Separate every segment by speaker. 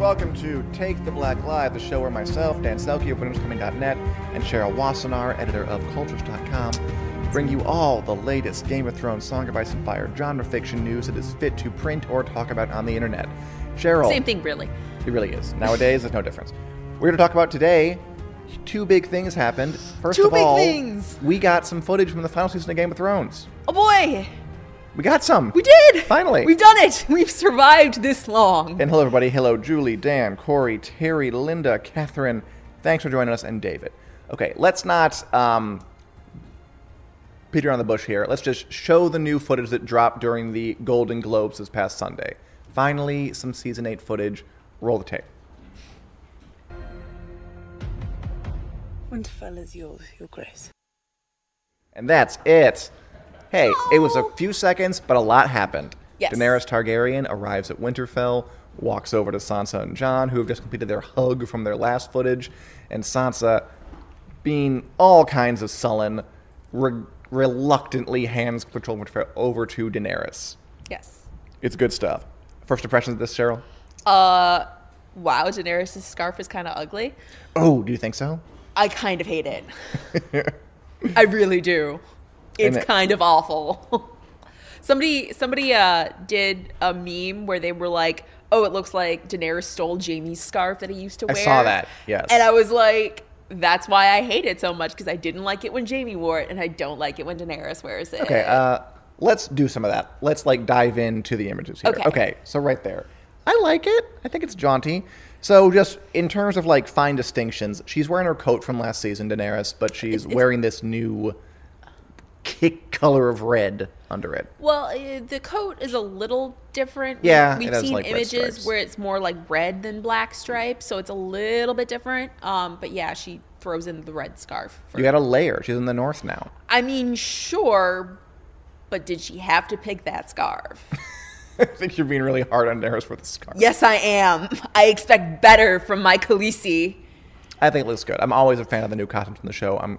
Speaker 1: Welcome to Take the Black Live, the show where myself, Dan Selcke of WinterIsComing.net, and Cheryl Wassenaar, editor of Culturess.com, bring you all the latest Game of Thrones, Song of Ice and Fire, genre fiction news that is fit to print or talk about on the internet. Cheryl.
Speaker 2: Same thing, really.
Speaker 1: It really is. Nowadays, there's no difference. We're going to talk about today. Two big things happened. First
Speaker 2: Two
Speaker 1: of all,
Speaker 2: things.
Speaker 1: we got some footage from the final season of Game of Thrones.
Speaker 2: Oh boy,
Speaker 1: We got some.
Speaker 2: we did!
Speaker 1: Finally.
Speaker 2: We've done it! We've survived this long.
Speaker 1: And hello, everybody. Hello, Julie, Dan, Corey, Terry, Linda, Catherine. Thanks for joining us, and David. Okay, let's not um, Peter on the bush here. Let's just show the new footage that dropped during the Golden Globes this past Sunday. Finally, some season eight footage. Roll the tape.
Speaker 3: Winterfell is yours, Your Grace.
Speaker 1: And that's it. Hey, it was a few seconds, but a lot happened.
Speaker 2: Yes.
Speaker 1: Daenerys Targaryen arrives at Winterfell, walks over to Sansa and Jon, who have just completed their hug from their last footage, and Sansa, being all kinds of sullen, re- reluctantly hands control of Winterfell over to Daenerys.
Speaker 2: Yes.
Speaker 1: It's good stuff. First impressions of this, Cheryl?
Speaker 2: Uh, wow, Daenerys' scarf is kind of ugly.
Speaker 1: Oh, do you think so?
Speaker 2: I kind of hate it. I really do. It's
Speaker 1: it-
Speaker 2: kind of awful. somebody somebody uh did a meme where they were like, "Oh, it looks like Daenerys stole Jaime's scarf that he used to wear."
Speaker 1: I
Speaker 2: wear."
Speaker 1: saw that, yes.
Speaker 2: And I was like, that's why I hate it so much because I didn't like it when Jaime wore it, and I don't like it when Daenerys wears it.
Speaker 1: Okay, uh, let's do some of that. Let's like dive into the images here.
Speaker 2: Okay.
Speaker 1: Okay, so right there. I like it. I think it's jaunty. So just in terms of like fine distinctions, she's wearing her coat from last season, Daenerys, but she's wearing this new kick color of red under it.
Speaker 2: Well, uh, the coat is a little different.
Speaker 1: Yeah,
Speaker 2: we've seen
Speaker 1: like,
Speaker 2: images where it's more like red than black stripes, so it's a little bit different. Um, but yeah, she throws in the red scarf. For,
Speaker 1: You got a layer. She's in the north now.
Speaker 2: I mean, sure, but did she have to pick that scarf?
Speaker 1: I think you're being really hard on Daenerys with the scarf.
Speaker 2: yes, I am. I expect better from my Khaleesi.
Speaker 1: I think it looks good. I'm always a fan of the new costumes from the show. I'm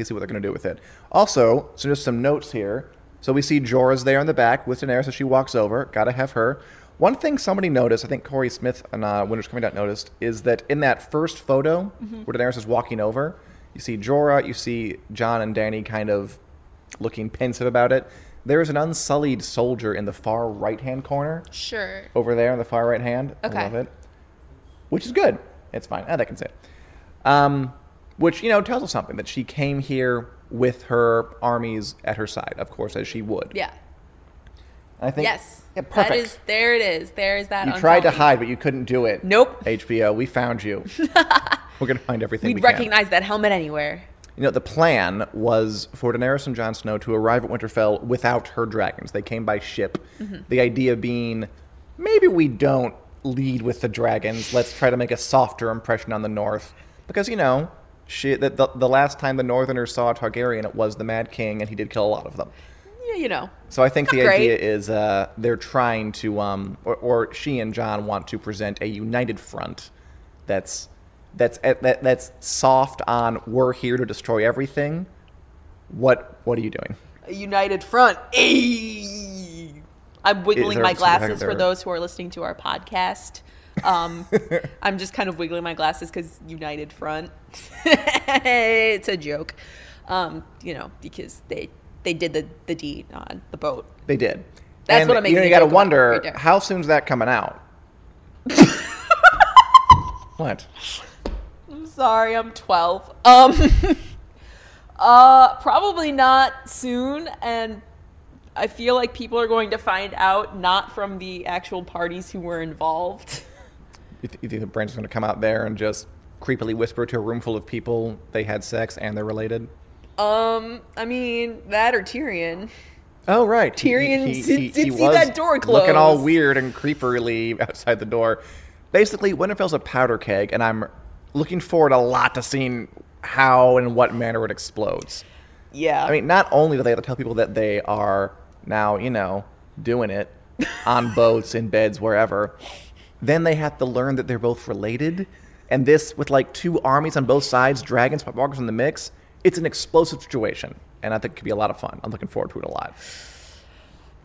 Speaker 1: please see what they're going to do with it. Also, so just some notes here. So we see Jorah's there in the back with Daenerys as she walks over. Got to have her. One thing somebody noticed, I think Corey Smith and uh, Winter's Coming Out noticed, is that in that first photo where Daenerys is walking over, you see Jorah, you see Jon and Dany kind of looking pensive about it. There is an unsullied soldier in the far right hand corner
Speaker 2: Sure.
Speaker 1: over there in the far right hand.
Speaker 2: Okay.
Speaker 1: I love it. Which is good. It's fine. Ah, that can say it. Um, which, you know, tells us something that she came here with her armies at her side, of course, as she would.
Speaker 2: Yeah.
Speaker 1: I think.
Speaker 2: Yes.
Speaker 1: Yeah, perfect.
Speaker 2: That is. There it is. There is that.
Speaker 1: you tried to hide, but you couldn't do it.
Speaker 2: Nope.
Speaker 1: HBO, we found you. We're going to find everything
Speaker 2: We'd
Speaker 1: we
Speaker 2: recognize that helmet anywhere.
Speaker 1: You know, the plan was for Daenerys and Jon Snow to arrive at Winterfell without her dragons. They came by ship.
Speaker 2: Mm-hmm.
Speaker 1: The idea being maybe we don't lead with the dragons. Let's try to make a softer impression on the North. Because, you know, she, the, the, the last time the Northerners saw a Targaryen, it was the Mad King, and he did kill a lot of them.
Speaker 2: Yeah, you know.
Speaker 1: So I think the
Speaker 2: great.
Speaker 1: idea is uh, they're trying to, um, or, or she and Jon want to present a united front that's that's that, that's soft on we're here to destroy everything. What what are you doing?
Speaker 2: A united front. Ayy. I'm wiggling my glasses for those who are listening to our podcast. Um, I'm just kind of wiggling my glasses because United Front. it's a joke, um, you know, because they they did the the deed on the boat.
Speaker 1: They did.
Speaker 2: That's
Speaker 1: and,
Speaker 2: what I'm making
Speaker 1: You, know, you got to wonder
Speaker 2: right
Speaker 1: how soon's that coming out. what?
Speaker 2: I'm sorry, I'm 12. Um, uh, probably not soon, and I feel like people are going to find out not from the actual parties who were involved.
Speaker 1: You, th- you think the Brandon's going to come out there and just creepily whisper to a room full of people they had sex and they're related?
Speaker 2: Um, I mean that or Tyrion.
Speaker 1: Oh right,
Speaker 2: Tyrion did- did see that door close,
Speaker 1: looking all weird and creepily outside the door. Basically, Winterfell's a powder keg, and I'm looking forward a lot to seeing how and what manner it explodes.
Speaker 2: Yeah.
Speaker 1: I mean, not only do they have to tell people that they are now, you know, doing it on boats, in beds, wherever, then they have to learn that they're both related. And this, with like two armies on both sides, dragons, Walkers in the mix, it's an explosive situation. And I think it could be a lot of fun. I'm looking forward to it a lot.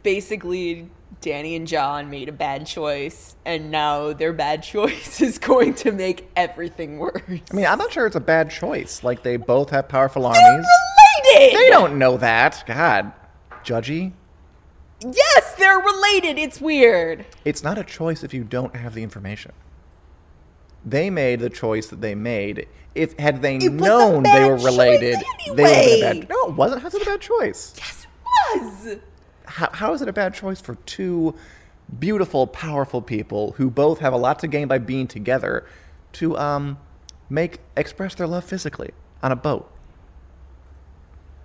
Speaker 2: basically Dany and Jon made a bad choice, and now their bad choice is going to make everything worse.
Speaker 1: I mean, I'm not sure it's a bad choice. Like, they both have powerful armies.
Speaker 2: They're related.
Speaker 1: They don't know that. God. Judgy.
Speaker 2: Yes, they're related. It's weird.
Speaker 1: It's not a choice if you don't have the information. They made the choice that they made. If had they
Speaker 2: It was a
Speaker 1: known they
Speaker 2: bad
Speaker 1: were
Speaker 2: choice
Speaker 1: related, they would have been a
Speaker 2: anyway.
Speaker 1: bad. No, it wasn't. How's it a bad choice?
Speaker 2: Yes, it was.
Speaker 1: How, how is it a bad choice for two beautiful, powerful people who both have a lot to gain by being together to um make express their love physically on a boat?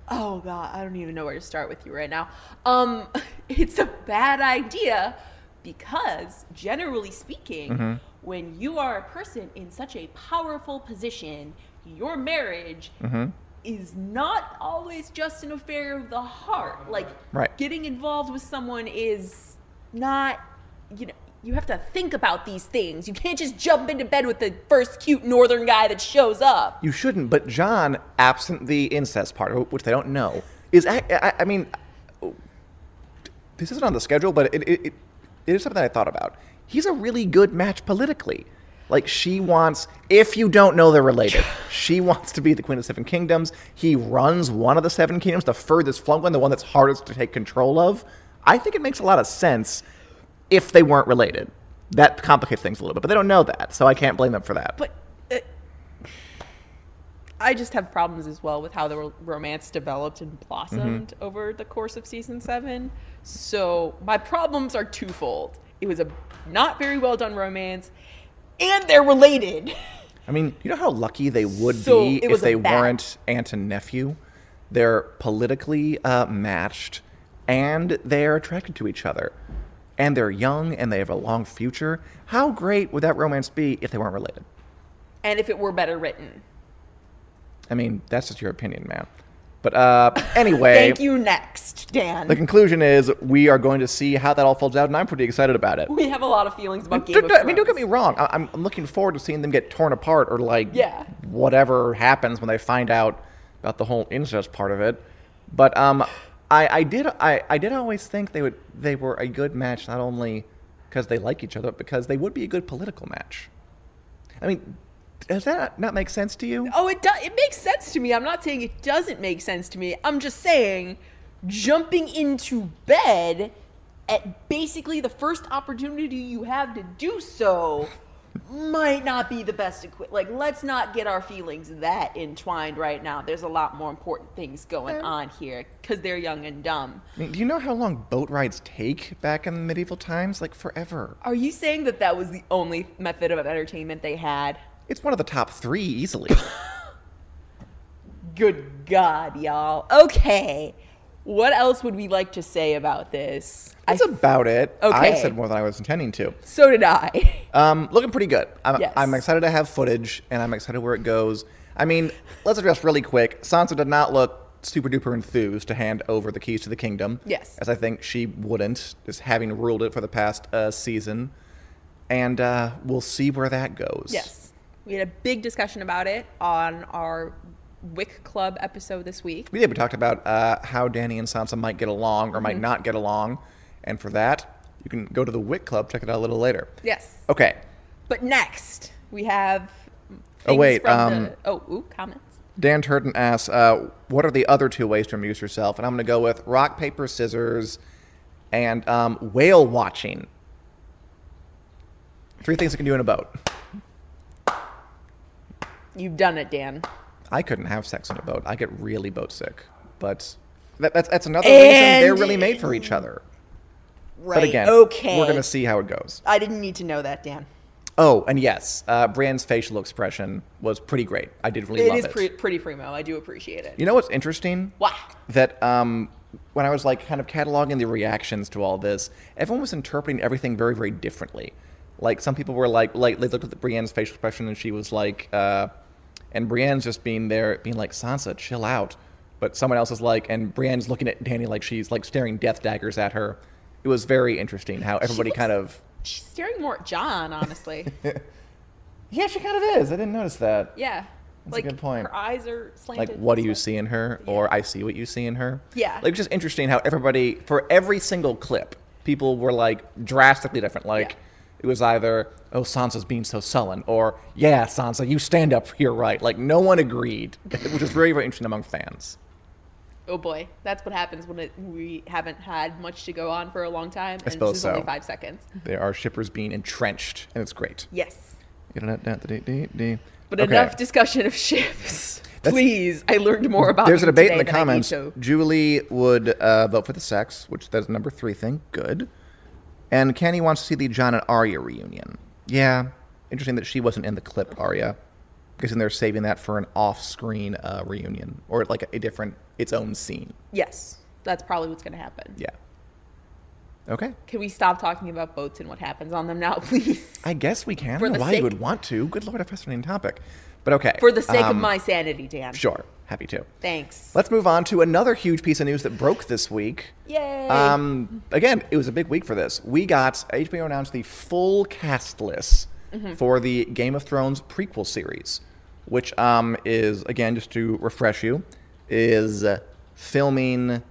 Speaker 2: Oh god, I don't even know where to start with you right now. Um, it's a bad idea because generally speaking, mm-hmm. when you are a person in such a powerful position, your marriage mm-hmm. is not always just an affair of the heart. Like
Speaker 1: Right.
Speaker 2: getting involved with someone is not you know you have to think about these things. You can't just jump into bed with the first cute northern guy that shows up.
Speaker 1: You shouldn't, but Jon, absent the incest part, which they don't know, is. I, I, I mean, this isn't on the schedule, but it, it, it, it is something that I thought about. He's a really good match politically. Like, she wants, if you don't know they're related, she wants to be the Queen of the Seven Kingdoms. He runs one of the Seven Kingdoms, the furthest flung one, the one that's hardest to take control of. I think it makes a lot of sense if they weren't related. That complicates things a little bit, but they don't know that, so I can't blame them for that.
Speaker 2: But I just have problems as well with how the ro- romance developed and blossomed over the course of season seven. So my problems are twofold. It was a not very well done romance, and they're related.
Speaker 1: I mean, you know how lucky they would
Speaker 2: So,
Speaker 1: be if they
Speaker 2: bad-
Speaker 1: weren't aunt and nephew. They're politically uh, matched, and they're attracted to each other, and they're young, and they have a long future. How great would that romance be if they weren't related?
Speaker 2: and if it were better written.
Speaker 1: I mean, that's just your opinion, man. But uh, anyway,
Speaker 2: Thank you. Next, Dan.
Speaker 1: the conclusion is we are going to see how that all folds out, and I'm pretty excited about it.
Speaker 2: we have a lot of feelings about Game
Speaker 1: Don't-
Speaker 2: of
Speaker 1: don't- I mean, don't get me wrong. I- I'm, I'm looking forward to seeing them get torn apart or like
Speaker 2: Yeah.
Speaker 1: whatever happens when they find out about the whole incest part of it. But um, I, I did I, I did always think they would they were a good match not only because they like each other, but because they would be a good political match. I mean, does that not make sense to you?
Speaker 2: Oh, it does. It makes sense to me. I'm not saying it doesn't make sense to me. I'm just saying jumping into bed at basically the first opportunity you have to do so might not be the best equi- like let's not get our feelings that entwined right now there's a lot more important things going on here because they're young and dumb
Speaker 1: I mean, do you know how long boat rides take back in the medieval times? Like forever.
Speaker 2: are you saying that that was the only method of entertainment they had
Speaker 1: It's one of the top three easily.
Speaker 2: Good God, y'all. Okay. What else would we like to say about this?
Speaker 1: That's about it.
Speaker 2: Okay.
Speaker 1: I said more than I was intending to.
Speaker 2: so did I.
Speaker 1: Um, looking pretty good. I'm,
Speaker 2: Yes.
Speaker 1: I'm excited to have footage, and I'm excited where it goes. I mean, let's address really quick. Sansa did not look super duper enthused to hand over the keys to the kingdom.
Speaker 2: Yes.
Speaker 1: As I think she wouldn't, just having ruled it for the past uh, season. And uh, we'll see where that goes.
Speaker 2: yes. We had a big discussion about it on our WiC Club episode this week.
Speaker 1: We did. We talked about uh, how Dany and Sansa might get along or might
Speaker 2: Mm-hmm.
Speaker 1: not get along. And for that, you can go to the WiC Club, check it out a little later.
Speaker 2: Yes.
Speaker 1: Okay.
Speaker 2: But next, we have.
Speaker 1: Oh, wait, um,
Speaker 2: the, oh, ooh, comments.
Speaker 1: Dan Turton asks, uh, what are the other two ways to amuse yourself? And I'm going to go with rock, paper, scissors, and um, whale watching. Three things you can do in a boat.
Speaker 2: You've done it, Dan.
Speaker 1: I couldn't have sex in a boat. I get really boat sick. But that, that's, that's another reason they're really made for each other.
Speaker 2: Right.
Speaker 1: But again,
Speaker 2: okay.
Speaker 1: we're going to see how it goes.
Speaker 2: I didn't need to know that, Dan.
Speaker 1: Oh, and yes, uh, Brienne's facial expression was pretty great. I did really
Speaker 2: It
Speaker 1: love
Speaker 2: is
Speaker 1: it.
Speaker 2: pre- pretty primo. I do appreciate it.
Speaker 1: you know what's interesting?
Speaker 2: What?
Speaker 1: That um, when I was like kind of cataloging the reactions to all this, everyone was interpreting everything very, very differently. Like some people were like, like they looked at Brienne's facial expression and she was like, uh, and Brienne's just being there, being like, Sansa, chill out. But someone else is like, and Brienne's looking at Dany like she's like staring death daggers at her. It was very interesting how everybody
Speaker 2: looks-
Speaker 1: kind of.
Speaker 2: She's staring more at Jon, honestly.
Speaker 1: Yeah, she kind of is. I didn't notice that.
Speaker 2: yeah.
Speaker 1: That's a good point.
Speaker 2: her eyes are slanted.
Speaker 1: like what do you see in her or i see what you see in her
Speaker 2: Yeah.
Speaker 1: like just interesting how everybody for every single clip people were like drastically different like
Speaker 2: Yeah.
Speaker 1: It was either oh sansa's being so sullen or yeah sansa you stand up for your right like no one agreed which is very very interesting among fans
Speaker 2: Oh boy, that's what happens when it, we haven't had much to go on for a long time, and
Speaker 1: suppose
Speaker 2: this is only five seconds.
Speaker 1: there are shippers being entrenched and it's great
Speaker 2: Yes,
Speaker 1: but
Speaker 2: but enough discussion of ships. Please, I learned more about.
Speaker 1: There's a debate in the
Speaker 2: than I need
Speaker 1: comments. Julie would uh, vote for the sex, which that's number three thing. Good. And Kenny wants to see the Jon and Arya reunion. Yeah, interesting that she wasn't in the clip, Arya. Guessing they're saving that for an off-screen uh, reunion or like a, a different, its own scene.
Speaker 2: Yes, that's probably what's going to happen.
Speaker 1: Yeah. Okay.
Speaker 2: Can we stop talking about boats and what happens on them now, please?
Speaker 1: I guess we can. I don't know why you would want to. Good lord, a fascinating topic. But okay.
Speaker 2: For the sake of
Speaker 1: um,
Speaker 2: my sanity, Dan.
Speaker 1: Sure. Happy to.
Speaker 2: Thanks.
Speaker 1: Let's move on to another huge piece of news that broke this week.
Speaker 2: Yay.
Speaker 1: Um, again, it was a big week for this. We got HBO announced the full cast list
Speaker 2: Mm-hmm.
Speaker 1: for the Game of Thrones prequel series, which um, is again just to refresh you, is uh, filming,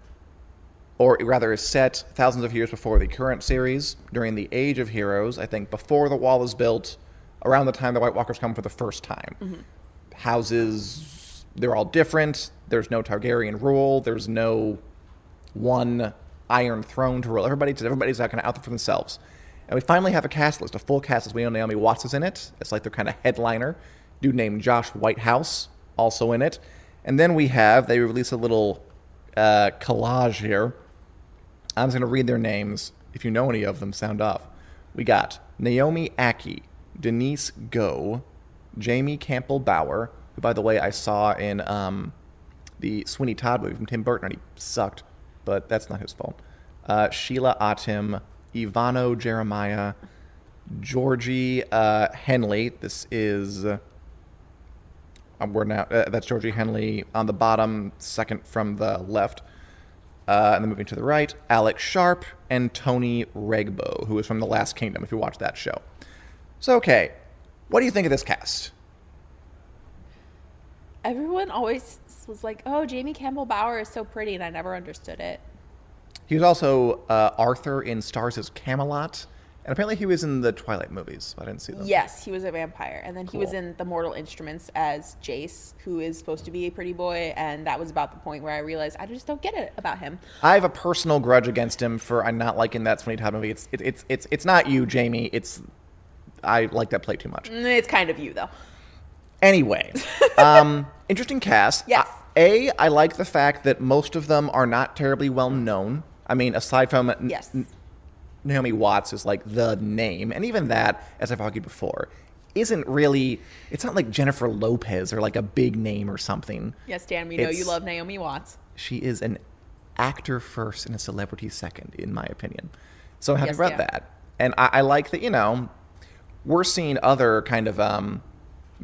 Speaker 1: or rather is set thousands of years before the current series during the Age of Heroes. I think before the Wall is built, around the time the White Walkers come for the first time. Houses, they're all different. There's no Targaryen rule. There's no one Iron Throne to rule everybody. Everybody's kind of out there for themselves. And we finally have a cast list, a full cast list. We know Naomi Watts is in it. It's like their kind of headliner. Dude named Josh Whitehouse also in it. And then we have, they release a little uh, collage here. I'm just going to read their names. If you know any of them, sound off. We got Naomi Ackie, Denise Gough, Jamie Campbell Bower, who, by the way, I saw in um, the Sweeney Todd movie from Tim Burton, and he sucked, but that's not his fault. Uh, Sheila Atim, Ivanno Jeremiah, Georgie uh, Henley. This is. Uh, we're now. Uh, that's Georgie Henley on the bottom, second from the left. Uh, and then moving to the right, Alex Sharp and Tony Regbo, who is from The Last Kingdom, if you watch that show. So, okay, what do you think of this cast?
Speaker 2: Everyone always was like, "Oh, Jamie Campbell Bower is so pretty," and I never understood it.
Speaker 1: He was also uh, Arthur in Stars' as Camelot, and apparently he was in the Twilight movies. I didn't see them.
Speaker 2: Yes, he was a vampire, and then he was in the Mortal Instruments as Jace, who is supposed to be a pretty boy, and that was about the point where I realized I just don't get it about him.
Speaker 1: I have a personal grudge against him for I'm not liking that Sweeney Todd movie. It's it, it's it's it's not you, Jamie. It's I like that play too much.
Speaker 2: Mm, It's kind of you though.
Speaker 1: Anyway, um, interesting cast.
Speaker 2: Yes.
Speaker 1: A, I like the fact that most of them are not terribly well known. I mean, aside from
Speaker 2: Yes.
Speaker 1: N- Naomi Watts is like the name, and even that, as I've argued before, isn't really. It's not like Jennifer Lopez or like a big name or something.
Speaker 2: Yes, Dan, we know you love Naomi Watts.
Speaker 1: She is an actor first and a celebrity second, in my opinion. So I'm happy
Speaker 2: Yes,
Speaker 1: about
Speaker 2: yeah.
Speaker 1: that. And I, I like that, you know, we're seeing other kind of um,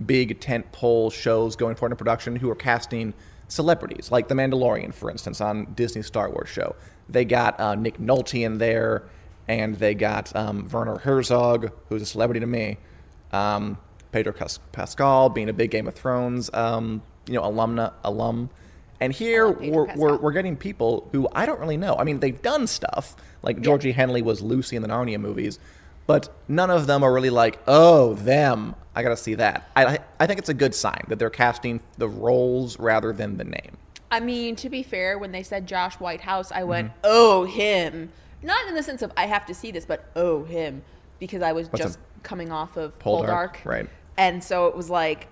Speaker 1: big tent pole shows going forward in production who are casting celebrities, like The Mandalorian, for instance, on Disney's Star Wars show. They got uh, Nick Nolte in there, and they got um, Werner Herzog, who's a celebrity to me. Um, Pedro Cas- Pascal, being a big Game of Thrones, um, you know, alumna alum, And here we're, we're, we're getting people who I don't really know. I mean, they've done stuff like Georgie Henley was Lucy in the Narnia movies, but none of them are really like, oh, them. I got to see that. I, I think it's a good sign that they're casting the roles rather than the name.
Speaker 2: I mean, to be fair, when they said Josh Whitehouse, I went,
Speaker 1: Mm-hmm.
Speaker 2: "Oh, him." Not in the sense of I have to see this, but oh, him, because I was
Speaker 1: What's
Speaker 2: just coming off of
Speaker 1: Poldark,
Speaker 2: Poldark,
Speaker 1: right.
Speaker 2: And so it was like,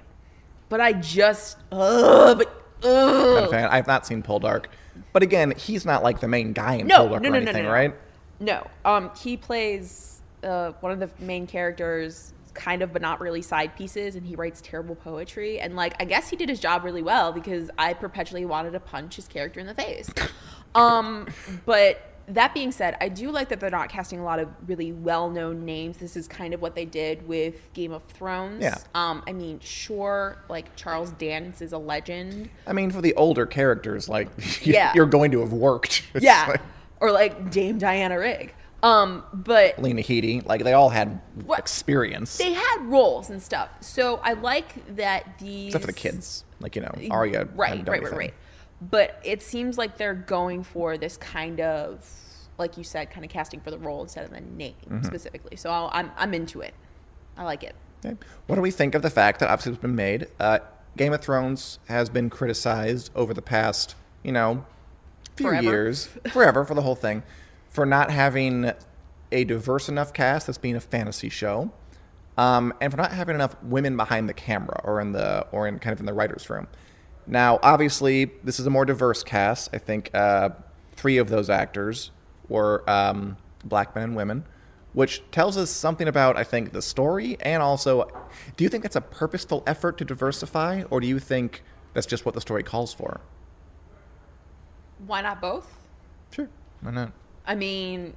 Speaker 2: but I just, ugh, but
Speaker 1: Not a
Speaker 2: ugh.
Speaker 1: I've not seen Poldark, but again, he's not like the main guy in
Speaker 2: No,
Speaker 1: Poldark
Speaker 2: no,
Speaker 1: or
Speaker 2: no, no,
Speaker 1: anything,
Speaker 2: no, no.
Speaker 1: right?
Speaker 2: No, um, he plays uh, one of the main characters, kind of, but not really side pieces, and he writes terrible poetry. And like, I guess he did his job really well because I perpetually wanted to punch his character in the face. um, but that being said, I do like that they're not casting a lot of really well-known names. This is kind of what they did with Game of Thrones.
Speaker 1: Yeah.
Speaker 2: Um, I mean, sure, like Charles Dance is a legend.
Speaker 1: I mean, for the older characters, like
Speaker 2: Yeah.
Speaker 1: you're going to have worked. It's
Speaker 2: yeah.
Speaker 1: like
Speaker 2: or like Dame Diana Rigg. Um, but
Speaker 1: Lena Headey, like they all had
Speaker 2: What-
Speaker 1: experience,
Speaker 2: they had roles and stuff. So I like that these
Speaker 1: except for the kids. Like you know, Arya.
Speaker 2: Right, right, right, right. But it seems like they're going for this kind of, like you said, kind of casting for the role instead of the name
Speaker 1: Mm-hmm.
Speaker 2: specifically. So I'll, I'm I'm into it. I like it.
Speaker 1: Okay. What do we think of the fact that obviously it's been made? Uh, Game of Thrones has been criticized over the past, you know, few
Speaker 2: Forever.
Speaker 1: years, forever for the whole thing, for not having a diverse enough cast that's being a fantasy show, um, and for not having enough women behind the camera or in the or in kind of in the writers' room. Now, obviously, this is a more diverse cast. I think uh, three of those actors were um, black men and women, which tells us something about, I think, the story and also, do you think that's a purposeful effort to diversify, or do you think that's just what the story calls for?
Speaker 2: Why not both?
Speaker 1: Sure, why not?
Speaker 2: I mean,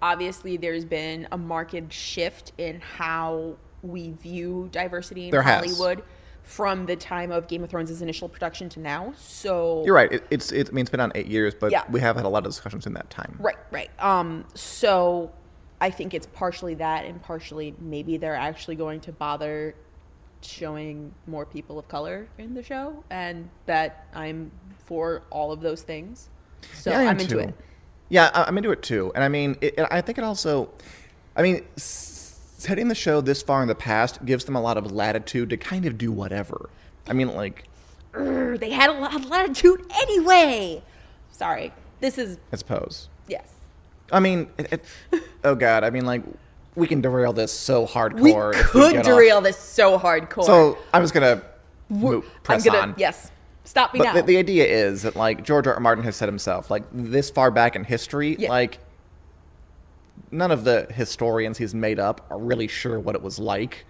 Speaker 2: obviously, there's been a marked shift in how we view diversity in
Speaker 1: There has.
Speaker 2: Hollywood from the time of Game of Thrones' initial production to now. So
Speaker 1: You're right. It, it's it, I mean it's been on eight years, but
Speaker 2: Yeah.
Speaker 1: we have had a lot of discussions in that time.
Speaker 2: Right, right. Um, so I think it's partially that, and partially maybe they're actually going to bother showing more people of color in the show, and that I'm for all of those things. So
Speaker 1: Yeah,
Speaker 2: I'm into
Speaker 1: too.
Speaker 2: it.
Speaker 1: Yeah, I- I'm into it too. And I mean, it, I think it also, I mean, setting the show this far in the past gives them a lot of latitude to kind of do whatever. I mean, like,
Speaker 2: Urgh, They had a lot of latitude anyway. Sorry, this is
Speaker 1: I suppose.
Speaker 2: yes.
Speaker 1: I mean, it, it, oh god, I mean, like, we can derail this so hardcore.
Speaker 2: We could
Speaker 1: off-
Speaker 2: derail this so hardcore.
Speaker 1: So I'm just gonna mo-
Speaker 2: I'm gonna
Speaker 1: on.
Speaker 2: yes. Stop me
Speaker 1: But
Speaker 2: now.
Speaker 1: the, the idea is that like George R. R. Martin has said himself, like this far back in history,
Speaker 2: Yeah.
Speaker 1: like none of the historians he's made up are really sure what it was like.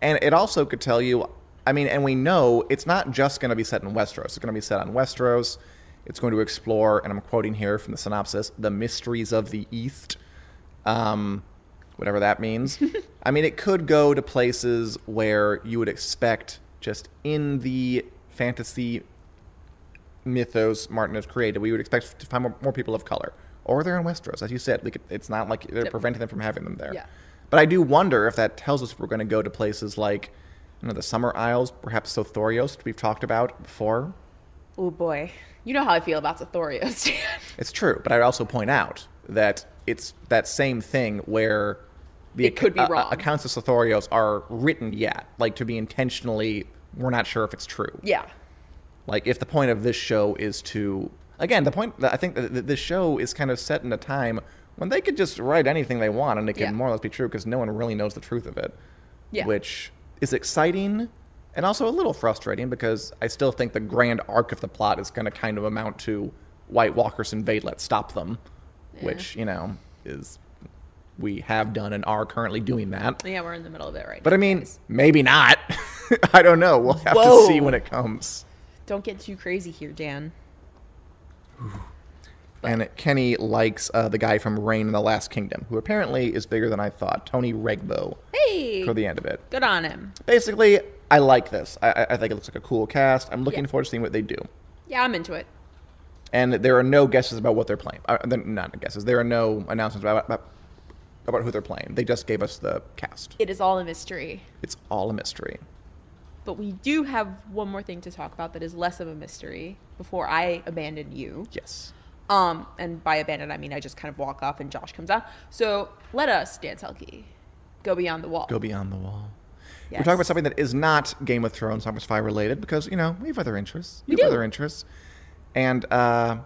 Speaker 1: And it also could tell you, I mean, and we know it's not just going to be set in Westeros. It's going to be set on Westeros. It's going to explore, and I'm quoting here from the synopsis, the mysteries of the East. Um, whatever that means. I mean, it could go to places where you would expect just in the fantasy mythos Martin has created, we would expect to find more, more people of color. Or they're in Westeros, as you said. Could, it's not like they're preventing them from having them there.
Speaker 2: Yeah.
Speaker 1: But I do wonder if that tells us if we're going to go to places like, you know, the Summer Isles, perhaps Sothoryos, we've talked about before.
Speaker 2: oh boy, you know how I feel about Sothoryos, Dan.
Speaker 1: It's true, but I'd also point out that it's that same thing where the
Speaker 2: It could
Speaker 1: ac- uh,
Speaker 2: wrong.
Speaker 1: accounts of Sothoryos are written yet, like to be intentionally. We're not sure if it's true.
Speaker 2: yeah.
Speaker 1: Like if the point of this show is to again, the point that I think that this show is kind of set in a time when they could just write anything they want and it can
Speaker 2: Yeah.
Speaker 1: more or less be true because no one really knows the truth of it.
Speaker 2: Yeah.
Speaker 1: Which is exciting and also a little frustrating because I still think the grand arc of the plot is going to kind of amount to White Walkers invade, let's stop them, which, you know, is we have done and are currently doing that.
Speaker 2: Yeah, we're in the middle of it right
Speaker 1: But
Speaker 2: now.
Speaker 1: I mean,
Speaker 2: guys.
Speaker 1: maybe not. I don't know. We'll have
Speaker 2: Whoa.
Speaker 1: to see when it comes.
Speaker 2: Don't get too crazy here, Dan.
Speaker 1: And Kenny likes uh, the guy from Reign in the Last Kingdom, who apparently is bigger than I thought, Tony Regbo,
Speaker 2: Hey,
Speaker 1: for the end of it.
Speaker 2: good on him.
Speaker 1: Basically, I like this. I, I- think it looks like a cool cast. I'm looking
Speaker 2: Yeah.
Speaker 1: forward to seeing what they do.
Speaker 2: Yeah, I'm into it.
Speaker 1: And there are no guesses about what they're playing. Uh, not guesses. There are no announcements about, about about who they're playing. They just gave us the cast.
Speaker 2: It is all a mystery.
Speaker 1: It's all a mystery.
Speaker 2: But we do have one more thing to talk about that is less of a mystery. before I abandon you.
Speaker 1: Yes.
Speaker 2: Um, and by abandon, I mean I just kind of walk off and Josh comes out. So let us, Dan Selcke, go beyond the wall.
Speaker 1: Go beyond the wall. We're talking about something that is not Game of Thrones, of Fire related, because you know we have other interests. We,
Speaker 2: We
Speaker 1: have
Speaker 2: do.
Speaker 1: other interests, and uh,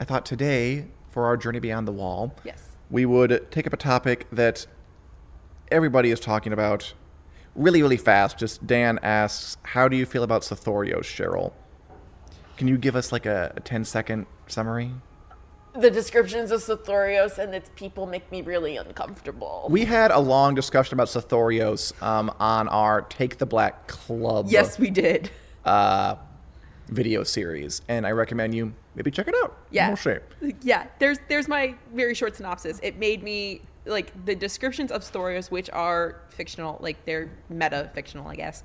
Speaker 1: I thought today for our journey beyond the wall,
Speaker 2: Yes.
Speaker 1: we would take up a topic that everybody is talking about, really, really fast. Just Dan asks, "How do you feel about Sothoryos, Cheryl?" Can you give us like a, a 10 second summary?
Speaker 3: The descriptions of Sothoryos and its people make me really uncomfortable.
Speaker 1: We had a long discussion about Sothoryos um, on our Take the Black Club.
Speaker 2: Yes, we did.
Speaker 1: uh, video series, and I recommend you maybe check it out.
Speaker 2: Yeah.
Speaker 1: We'll share.
Speaker 2: Yeah, there's there's my very short synopsis. It made me like the descriptions of stories which are fictional, like they're meta fictional, I guess.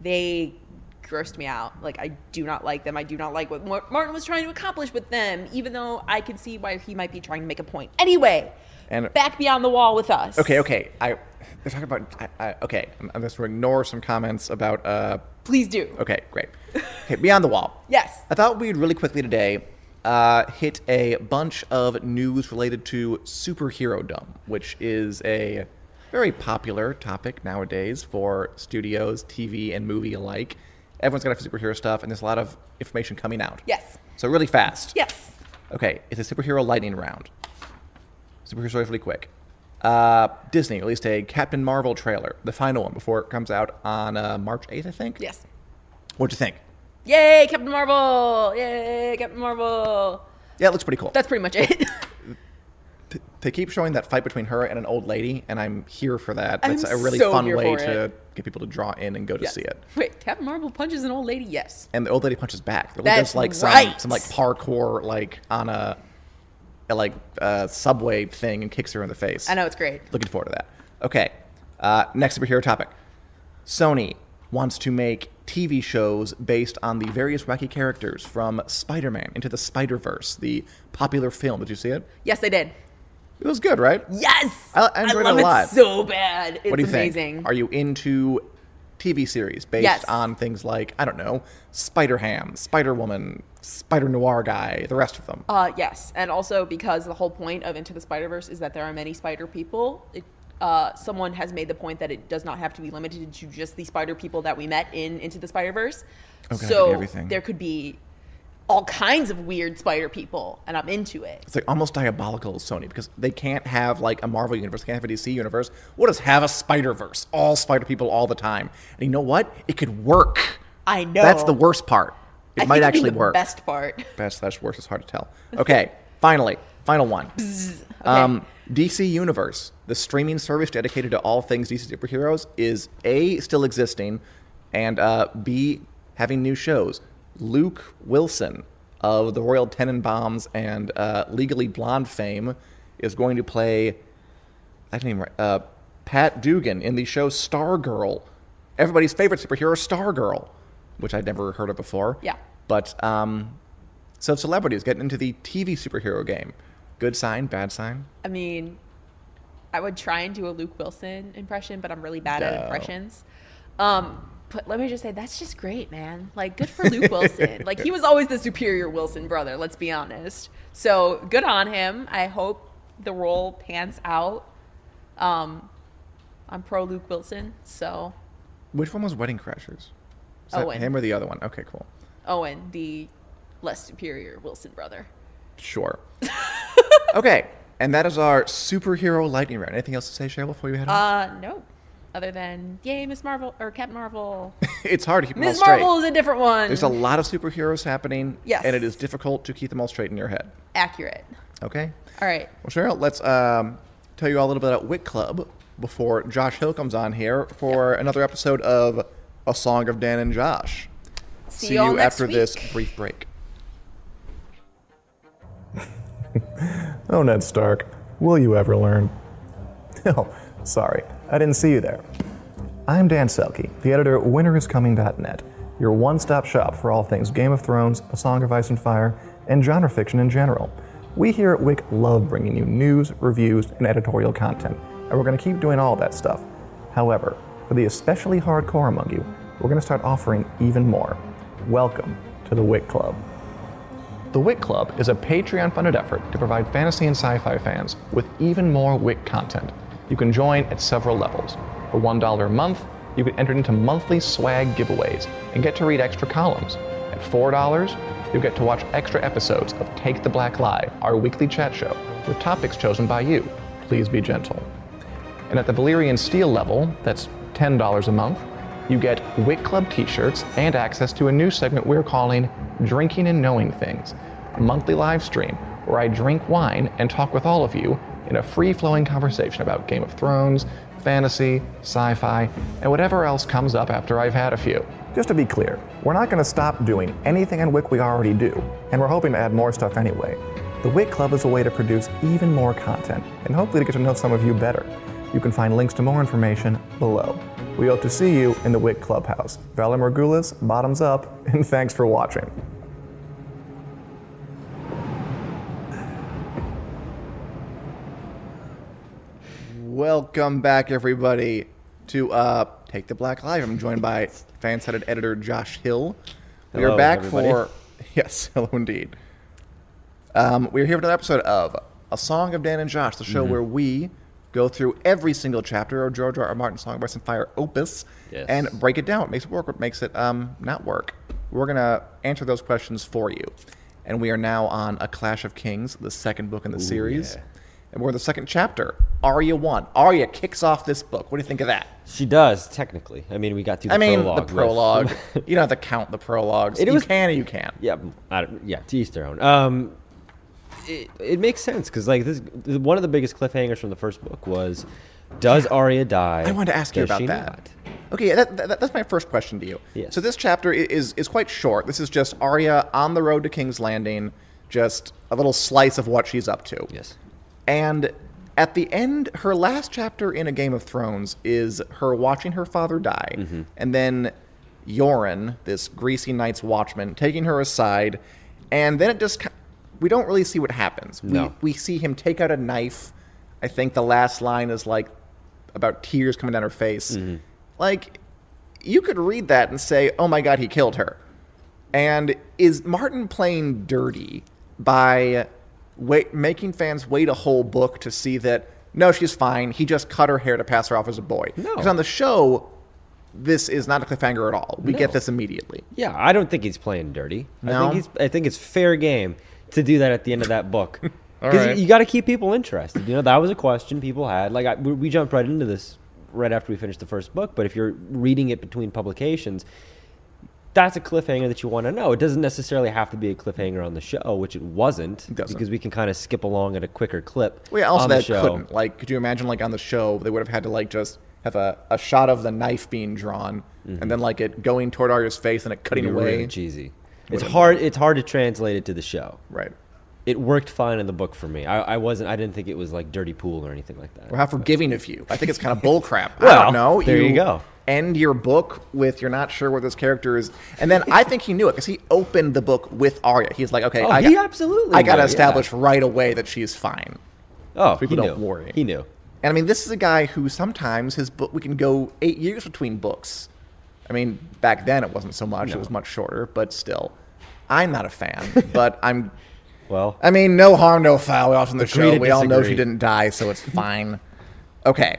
Speaker 2: They grossed me out. Like I do not like them. I do not like what Martin was trying to accomplish with them, even though I can see why he might be trying to make a point. Anyway,
Speaker 1: And-
Speaker 2: back beyond the wall with us.
Speaker 1: Okay, okay. I they're talking about. I, I, okay, I'm, I'm just going to ignore some comments about. Uh,
Speaker 2: Please do.
Speaker 1: okay, great. Okay, beyond the wall.
Speaker 2: Yes.
Speaker 1: I thought we'd really quickly today uh, hit a bunch of news related to superhero-dom, which is a very popular topic nowadays for studios, TV, and movie alike. Everyone's got a superhero stuff, and there's a lot of information coming out.
Speaker 2: Yes.
Speaker 1: So really fast.
Speaker 2: Yes.
Speaker 1: Okay, it's a superhero lightning round. Superhero stories really quick. Uh, Disney released a Captain Marvel trailer, the final one, before it comes out on uh, March 8th, I think.
Speaker 2: Yes.
Speaker 1: What'd you think?
Speaker 2: Yay, Captain Marvel! Yay, Captain Marvel!
Speaker 1: Yeah, it looks pretty cool.
Speaker 2: That's pretty much it.
Speaker 1: They keep showing that fight between her and an old lady, and I'm here for that.
Speaker 2: I'm
Speaker 1: That's a really
Speaker 2: so
Speaker 1: fun way to get people to draw in and go to
Speaker 2: Yes.
Speaker 1: see it.
Speaker 2: Wait, Captain Marvel punches an old lady? Yes.
Speaker 1: And the old lady punches back. Old
Speaker 2: That's
Speaker 1: like some,
Speaker 2: right.
Speaker 1: some like parkour like on a, a like uh, subway thing and kicks her in the face.
Speaker 2: I know, it's great.
Speaker 1: Looking forward to that. Okay. Uh, next superhero topic. Sony wants to make TV shows based on the various wacky characters from Spider-Man into the Spider-Verse, the popular film. Did you see it?
Speaker 2: Yes, I did.
Speaker 1: It was good, right?
Speaker 2: Yes!
Speaker 1: I- I enjoyed it
Speaker 2: love
Speaker 1: a lot.
Speaker 2: so bad. It's
Speaker 1: what do you
Speaker 2: amazing.
Speaker 1: think? Are you into TV series based
Speaker 2: Yes.
Speaker 1: on things like I don't know, Spider Ham, Spider Woman, Spider Noir guy, the rest of them?
Speaker 2: Uh, yes, and also because the whole point of Into the Spider Verse is that there are many spider people. It, uh, someone has made the point that it does not have to be limited to just the spider people that we met in Into the Spider Verse.
Speaker 1: Could
Speaker 2: so
Speaker 1: everything.
Speaker 2: there could be all kinds of weird spider people, and I'm into it.
Speaker 1: It's like almost diabolical, Sony, because they can't have like a Marvel universe, they can't have a DC universe. What does have a Spider Verse? All Spider people all the time. And you know what? It could work.
Speaker 2: I know.
Speaker 1: That's the worst part. It
Speaker 2: I
Speaker 1: might
Speaker 2: think
Speaker 1: actually
Speaker 2: the
Speaker 1: work.
Speaker 2: Best part.
Speaker 1: Best slash worst is hard to tell. Okay, finally, final one. Um, DC Universe, the streaming service dedicated to all things DC superheroes, is A, still existing, and uh, B, having new shows. Luke Wilson of the Royal Tenenbaums and uh, Legally Blonde fame is going to play, I didn't even write, uh, Pat Dugan in the show Stargirl, everybody's favorite superhero, Stargirl, which I'd never heard of before.
Speaker 2: Yeah.
Speaker 1: But um, so celebrities getting into the TV superhero game. Good sign, bad sign.
Speaker 2: I mean, I would try and do a Luke Wilson impression, but I'm really bad at impressions. Um, but let me just say, that's just great, man. Like, good for Luke Wilson. Like, he was always the superior Wilson brother, let's be honest. So, good on him. I hope the role pans out. Um, I'm pro Luke Wilson, so
Speaker 1: Which one was Wedding Crashers? That
Speaker 2: Owen.
Speaker 1: him or the other one? Okay, cool.
Speaker 2: Owen, the less superior Wilson brother.
Speaker 1: Sure. okay, and that is our superhero lightning round. Anything else to say, Cheryl, before you head on?
Speaker 2: Uh, no. Other than, yay, Miss Marvel, or Captain Marvel.
Speaker 1: it's hard to keep them all
Speaker 2: Miss
Speaker 1: straight.
Speaker 2: Marvel is a different one.
Speaker 1: There's a lot of superheroes happening.
Speaker 2: Yes.
Speaker 1: And it is difficult to keep them all straight in your head.
Speaker 2: Accurate.
Speaker 1: Okay?
Speaker 2: All right.
Speaker 1: Well, Cheryl, let's um, tell you all a little bit about WiC Club before Josh Hill comes on here for another episode of A Song of Dan and Josh.
Speaker 2: See, y'all
Speaker 1: you
Speaker 2: next
Speaker 1: after this brief break.
Speaker 4: Oh, Ned Stark, will you ever learn? Oh, sorry, I didn't see you there. I'm Dan Selcke, the editor at winteriscoming.net, your one stop shop for all things Game of Thrones, A Song of Ice and Fire, and genre fiction in general. We here at WiC love bringing you news, reviews, and editorial content, and we're going to keep doing all that stuff. However, for the especially hardcore among you, we're going to start offering even more. Welcome to the WiC Club. The WiC Club is a Patreon funded effort to provide fantasy and sci fi fans with even more WiC content. You can join at several levels. For $1 a month, you can enter into monthly swag giveaways and get to read extra columns. At $4, you'll get to watch extra episodes of Take the Black Live, our weekly chat show, with topics chosen by you. Please be gentle. And at the Valyrian Steel level, that's $10 a month, you get WiC Club t shirts and access to a new segment we're calling Drinking and Knowing Things, monthly live stream where I drink wine and talk with all of you in a free flowing conversation about Game of Thrones, fantasy, sci fi, and whatever else comes up after I've had a few. Just to be clear, we're not going to stop doing anything in WiC we already do, and we're hoping to add more stuff anyway. The WiC Club is a way to produce even more content, and hopefully to get to know some of you better. You can find links to more information below. We hope to see you in the WiC Clubhouse. Valar Morgulis, bottoms up, and thanks for watching.
Speaker 1: Welcome back, everybody, to uh, Take the Black Live. I'm joined by FanSided editor Josh Hill. We
Speaker 5: Hello,
Speaker 1: are back
Speaker 5: everybody.
Speaker 1: for yes, hello indeed. Um, we're here for another episode of A Song of Dan and Josh, the show
Speaker 5: Mm-hmm.
Speaker 1: where we go through every single chapter of George R. R. Martin's Song of Ice and Fire opus
Speaker 5: Yes.
Speaker 1: and break it down. What makes it work? What makes it um, not work? We're gonna answer those questions for you, and we are now on A Clash of Kings, the second book in the series.
Speaker 5: yeah.
Speaker 1: And we're in the second chapter. Arya one. Arya kicks off this book. What do you think of that?
Speaker 5: She does technically. I mean, we got through the
Speaker 1: I mean,
Speaker 5: prologue.
Speaker 1: the
Speaker 5: with-
Speaker 1: prologue. you don't have to count the prologues.
Speaker 5: It
Speaker 1: you
Speaker 5: was-
Speaker 1: can you can't.
Speaker 5: yeah, I don't, yeah. To each their own. Um, it, it makes sense because like this, th- one of the biggest cliffhangers from the first book was, does Arya die?
Speaker 1: I wanted to ask you about that.
Speaker 5: not?
Speaker 1: Okay, that, that, that's my first question to you.
Speaker 5: Yes.
Speaker 1: So this chapter is is quite short. This is just Arya on the road to King's Landing, just a little slice of what she's up to.
Speaker 5: Yes.
Speaker 1: And at the end, her last chapter in A Game of Thrones is her watching her father die,
Speaker 5: Mm-hmm.
Speaker 1: and then Yoren, this greasy Night's Watchman, taking her aside, and then it just we don't really see what happens.
Speaker 5: No.
Speaker 1: We we see him take out a knife. I think the last line is like about tears coming down her face.
Speaker 5: Mm-hmm.
Speaker 1: Like you could read that and say, "Oh my God, he killed her." And is Martin playing dirty by wait, making fans wait a whole book to see that no, she's fine. He just cut her hair to pass her off as a boy.
Speaker 5: No.
Speaker 1: Because on the show, this is not a cliffhanger at all. We get this immediately.
Speaker 5: Yeah, I don't think he's playing dirty. I
Speaker 1: No?
Speaker 5: think he's. I think it's fair game to do that at the end of that book. Because
Speaker 1: right.
Speaker 5: you, got to keep people interested. You know, that was a question people had. Like, I, we, we jumped right into this right after we finished the first book. But if you're reading it between publications, that's a cliffhanger that you want to know. It doesn't necessarily have to be a cliffhanger on the show, which it wasn't,
Speaker 1: doesn't.
Speaker 5: because we can kind of skip along at a quicker clip.
Speaker 1: Well, yeah, also that
Speaker 5: show.
Speaker 1: couldn't. Like, could you imagine, like, on the show, they would have had to, like, just have a, a shot of the knife being drawn mm-hmm. and then, like, it going toward Arya's face and it cutting
Speaker 5: It'd
Speaker 1: away.
Speaker 5: really cheesy. It's
Speaker 1: Would've
Speaker 5: hard. It's hard to translate it to the show.
Speaker 1: Right.
Speaker 5: It worked fine in the book for me. I, I wasn't. I didn't think it was like dirty pool or anything like that.
Speaker 1: Or how forgiving of you. I think it's kind of bullcrap. I
Speaker 5: Well,
Speaker 1: don't know.
Speaker 5: there you go.
Speaker 1: End your book with you're not sure what this character is, and then I think he knew it because he opened the book with Arya. He's like, okay,
Speaker 5: Oh,
Speaker 1: I
Speaker 5: he
Speaker 1: got,
Speaker 5: absolutely
Speaker 1: I got to
Speaker 5: knew, yeah.
Speaker 1: establish right away that she's fine.
Speaker 5: Oh,
Speaker 1: People
Speaker 5: he
Speaker 1: don't
Speaker 5: knew.
Speaker 1: worry.
Speaker 5: He knew.
Speaker 1: And I mean, this is a guy who sometimes his book we can go eight years between books. I mean, back then it wasn't so much; it was much shorter. But still, I'm not a fan. but I'm.
Speaker 5: Well,
Speaker 1: I mean, no harm, no foul. We often the show. We all know she didn't die, so it's fine. okay.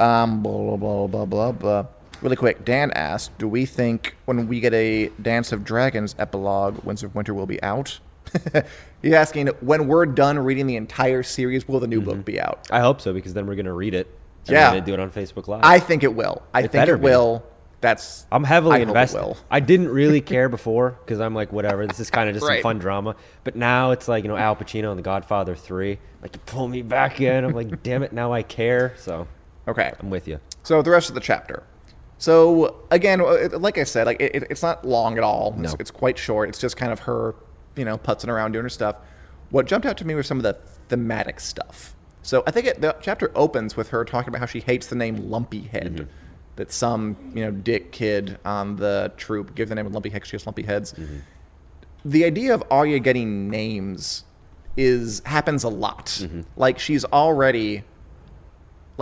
Speaker 1: Um. Blah blah blah blah blah blah. Really quick, Dan asked, "Do we think when we get a Dance of Dragons epilogue, Winds of Winter will be out?" He's asking, "When we're done reading the entire series, will the new book be out?"
Speaker 5: I hope so because then we're gonna read it. And
Speaker 1: Yeah.
Speaker 5: do it on Facebook Live.
Speaker 1: I think it will. I
Speaker 5: It
Speaker 1: think it
Speaker 5: be.
Speaker 1: will. That's.
Speaker 5: I'm heavily
Speaker 1: I
Speaker 5: invested.
Speaker 1: will.
Speaker 5: I didn't really care before because I'm like, whatever. This is kind of just
Speaker 1: Right.
Speaker 5: some fun drama. But now it's like you know Al Pacino and The Godfather Three. Like you pull me back in. I'm like, damn it, now I care. So
Speaker 1: Okay.
Speaker 5: I'm with you.
Speaker 1: So the rest of the chapter. So again, uh, like I said, like it, it- it's not long at all. It's,
Speaker 5: No.
Speaker 1: it's quite short. It's just kind of her, you know, putzing around doing her stuff. What jumped out to me was some of the thematic stuff. So I think it, the chapter opens with her talking about how she hates the name Lumpy Head. Mm-hmm. That some you know dick kid on the troop gave the name of Lumpy Head she has lumpy heads. Mm-hmm. The idea of Arya getting names is happens a lot. Mm-hmm. Like she's already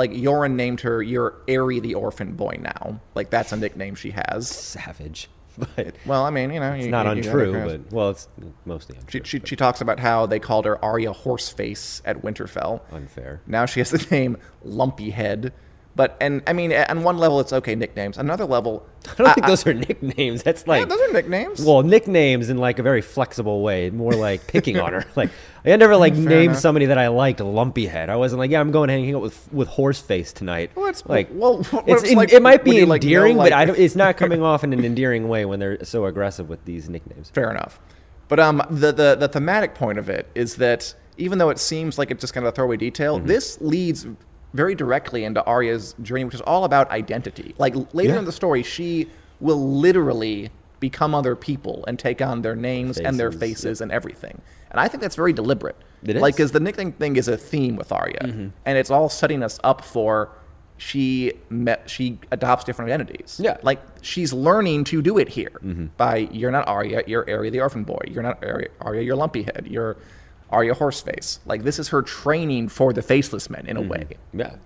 Speaker 1: like Yoren named her you're Arry the orphan boy now. Like that's a nickname she has.
Speaker 5: Savage. but
Speaker 1: Well, I mean, you know,
Speaker 5: it's
Speaker 1: you,
Speaker 5: not
Speaker 1: you- you
Speaker 5: untrue.
Speaker 1: gotta-
Speaker 5: But well, it's mostly untrue.
Speaker 1: She, she, she talks about how they called her Arya Horseface at Winterfell.
Speaker 5: Unfair.
Speaker 1: Now she has the name Lumpy Head. But, and I mean, on one level, it's okay nicknames. Another level,
Speaker 5: I don't think those are nicknames. That's like
Speaker 1: yeah, those are nicknames.
Speaker 5: well, nicknames in like a very flexible way, more like picking on her. Like I never like
Speaker 1: Fair
Speaker 5: named
Speaker 1: enough.
Speaker 5: somebody that I liked Lumpy Head. I wasn't like, yeah, I'm going to hang out with with Horseface tonight.
Speaker 1: Well, it's-
Speaker 5: like,
Speaker 1: well, what
Speaker 5: it's
Speaker 1: like,
Speaker 5: it might be
Speaker 1: you, like,
Speaker 5: endearing,
Speaker 1: like-
Speaker 5: but I it's not coming off in an endearing way when they're so aggressive with these nicknames.
Speaker 1: Fair enough. But um, the, the, the thematic point of it is that even though it seems like it's just kind of a throwaway detail,
Speaker 5: Mm-hmm.
Speaker 1: this leads very directly into Arya's journey, which is all about identity. Like later
Speaker 5: Yeah.
Speaker 1: in the story, she will literally become other people and take on their names and their
Speaker 5: Faces,
Speaker 1: faces and everything. And I think that's very deliberate.
Speaker 5: It
Speaker 1: Like,
Speaker 5: is.
Speaker 1: because the nickname thing is a theme with Arya, mm-hmm. and it's all setting us up for she met, she adopts different identities.
Speaker 5: Yeah.
Speaker 1: Like she's learning to do it here mm-hmm. by you're not Arya, you're Arya the Orphan Boy. You're not Arya, Arya you're Lumpy Head. You're Arya Horseface. Like this is her training for the Faceless Men in a mm-hmm. way.
Speaker 5: Yeah.